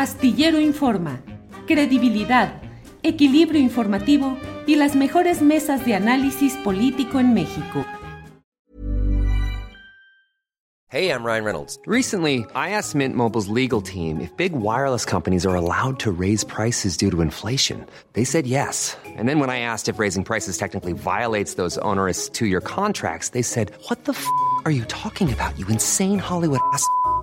Astillero Informa, credibilidad, equilibrio informativo y las mejores mesas de análisis político en México. Hey, I'm Ryan Reynolds. Recently, I asked Mint Mobile's legal team if big wireless companies are allowed to raise prices due to inflation. They said yes. And then when I asked if raising prices technically violates those onerous two-year contracts, they said, "What the f*** are you talking about? You insane Hollywood ass."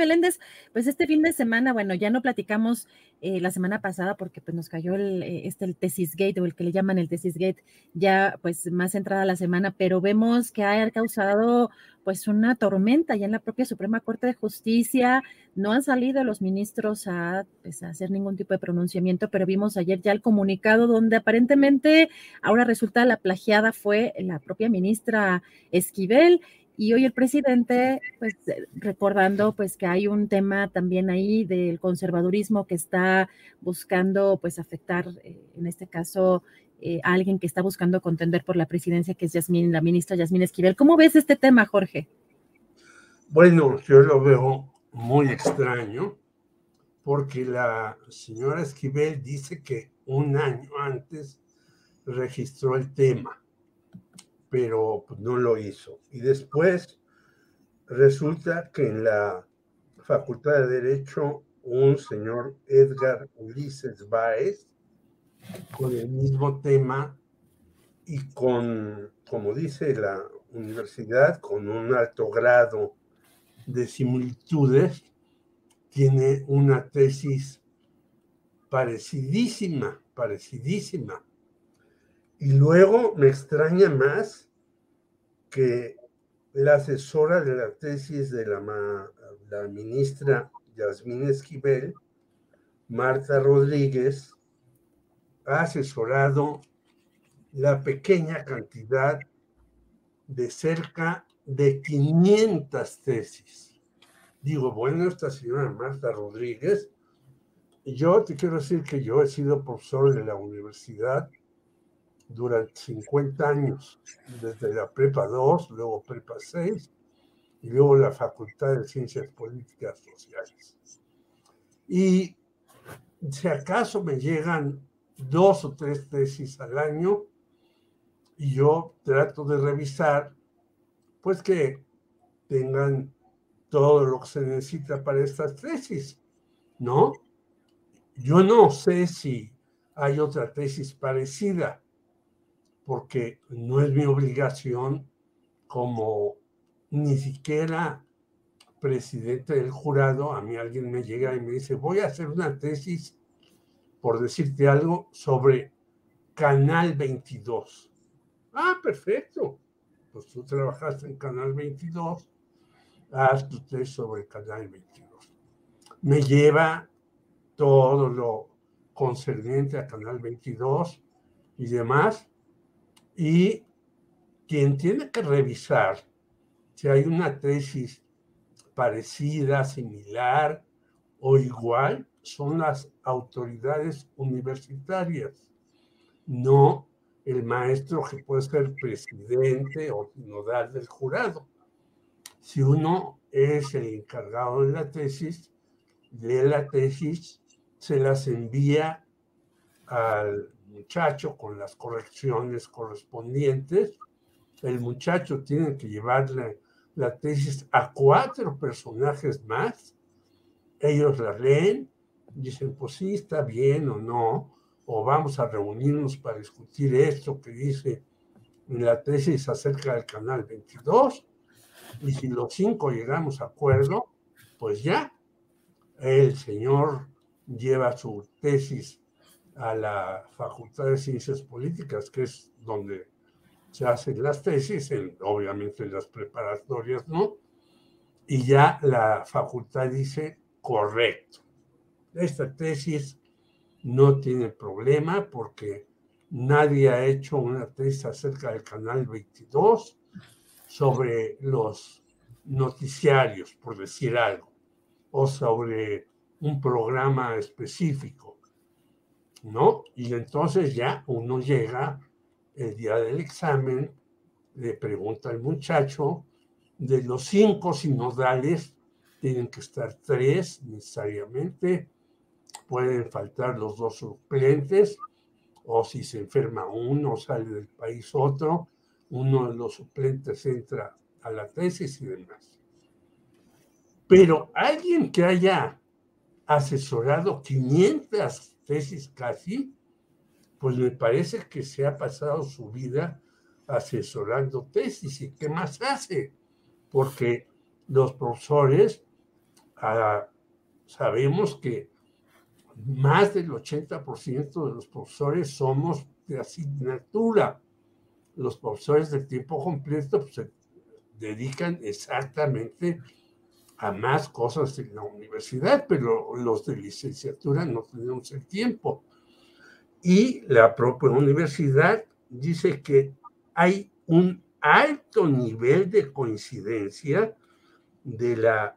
Meléndez, pues este fin de semana, bueno, ya no platicamos eh, la semana pasada porque pues nos cayó el, eh, este, el Tesis Gate o el que le llaman el Tesis Gate ya pues más entrada la semana, pero vemos que ha causado pues una tormenta ya en la propia Suprema Corte de Justicia, no han salido los ministros a, pues, a hacer ningún tipo de pronunciamiento, pero vimos ayer ya el comunicado donde aparentemente ahora resulta la plagiada fue la propia ministra Esquivel y hoy el presidente, pues recordando pues que hay un tema también ahí del conservadurismo que está buscando pues afectar, eh, en este caso, eh, a alguien que está buscando contender por la presidencia, que es Yasmín, la ministra Yasmín Esquivel. ¿Cómo ves este tema, Jorge? Bueno, yo lo veo muy extraño porque la señora Esquivel dice que un año antes registró el tema pero pues, no lo hizo. Y después resulta que en la Facultad de Derecho un señor Edgar Ulises Báez, con el mismo tema y con, como dice la universidad, con un alto grado de similitudes, tiene una tesis parecidísima, parecidísima y luego me extraña más que la asesora de la tesis de la, ministra Yasmín Esquivel, Marta Rodríguez, ha asesorado la pequeña cantidad de cerca de 500 tesis. Digo, bueno, esta señora Marta Rodríguez, yo te quiero decir que yo he sido profesor de la universidad durante 50 años, desde la prepa 2, luego prepa 6 y luego la Facultad de Ciencias Políticas Sociales. Y si acaso me llegan dos o tres tesis al año y yo trato de revisar, pues que tengan todo lo que se necesita para estas tesis, ¿no? Yo no sé si hay otra tesis parecida, porque no es mi obligación como ni siquiera presidente del jurado, a mí alguien me llega y me dice, voy a hacer una tesis, por decirte algo, sobre Canal 22. Ah, perfecto. Pues tú trabajaste en Canal 22, haz tu tesis sobre Canal 22. Me lleva todo lo concerniente a Canal 22 y demás, y quien tiene que revisar si hay una tesis parecida, similar o igual son las autoridades universitarias, no el maestro que puede ser presidente o nodal del jurado. Si uno es el encargado de la tesis, lee la tesis, se las envía al muchacho con las correcciones correspondientes. El muchacho tiene que llevarle la tesis a cuatro personajes más. Ellos la leen, dicen, pues sí, está bien o no, o vamos a reunirnos para discutir esto que dice la tesis acerca del canal 22. Y si los cinco llegamos a acuerdo, pues ya, el señor lleva su tesis a la Facultad de Ciencias Políticas, que es donde se hacen las tesis, obviamente las preparatorias, ¿no? Y ya la facultad dice, correcto, esta tesis no tiene problema porque nadie ha hecho una tesis acerca del canal 22 sobre los noticiarios, por decir algo, o sobre un programa específico, ¿no? Y entonces ya uno llega el día del examen, le pregunta al muchacho, de los cinco sinodales, tienen que estar tres necesariamente, pueden faltar los dos suplentes, o si se enferma uno, sale del país otro, uno de los suplentes entra a la tesis y demás. Pero alguien que haya asesorado 500 tesis casi, pues me parece que se ha pasado su vida asesorando tesis. ¿Y qué más hace? Porque los profesores ah, sabemos que más del 80% de los profesores somos de asignatura. Los profesores de tiempo completo pues, se dedican exactamente a más cosas en la universidad, pero los de licenciatura no tenemos el tiempo. Y la propia universidad dice que hay un alto nivel de coincidencia de la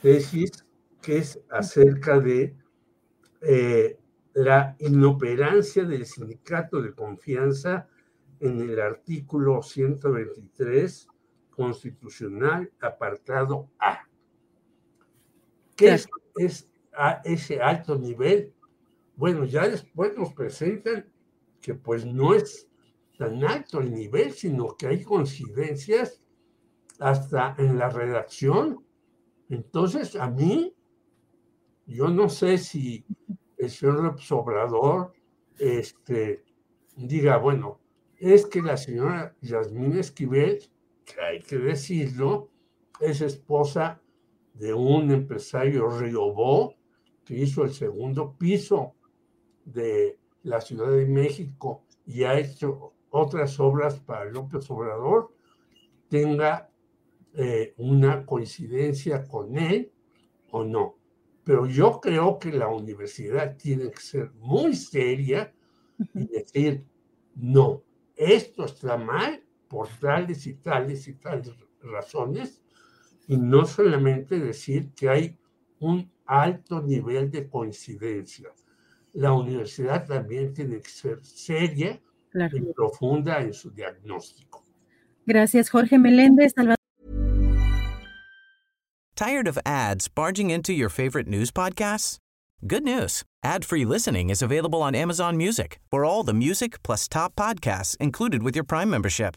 tesis que es acerca de eh, la inoperancia del sindicato de confianza en el artículo 123 constitucional, apartado A. ¿Qué es, es a ese alto nivel? Bueno, ya después nos presentan que pues no es tan alto el nivel, sino que hay coincidencias hasta en la redacción. Entonces, a mí yo no sé si el señor Obrador este, diga, bueno, es que la señora Yasmín Esquivel, hay que decirlo, es esposa de un empresario Riobó que hizo el segundo piso de la Ciudad de México y ha hecho otras obras para López Obrador, tenga eh, una coincidencia con él o no. Pero yo creo que la universidad tiene que ser muy seria y decir, no, esto está mal por tales y tales y tales razones, y no solamente decir que hay un alto nivel de coincidencia. La universidad también tiene que ser seria y profunda en su diagnóstico. Gracias, Jorge Meléndez. Tired of ads barging into your favorite news podcasts? Good news. Ad-free listening is available on Amazon Music for all the music plus top podcasts included with your Prime membership.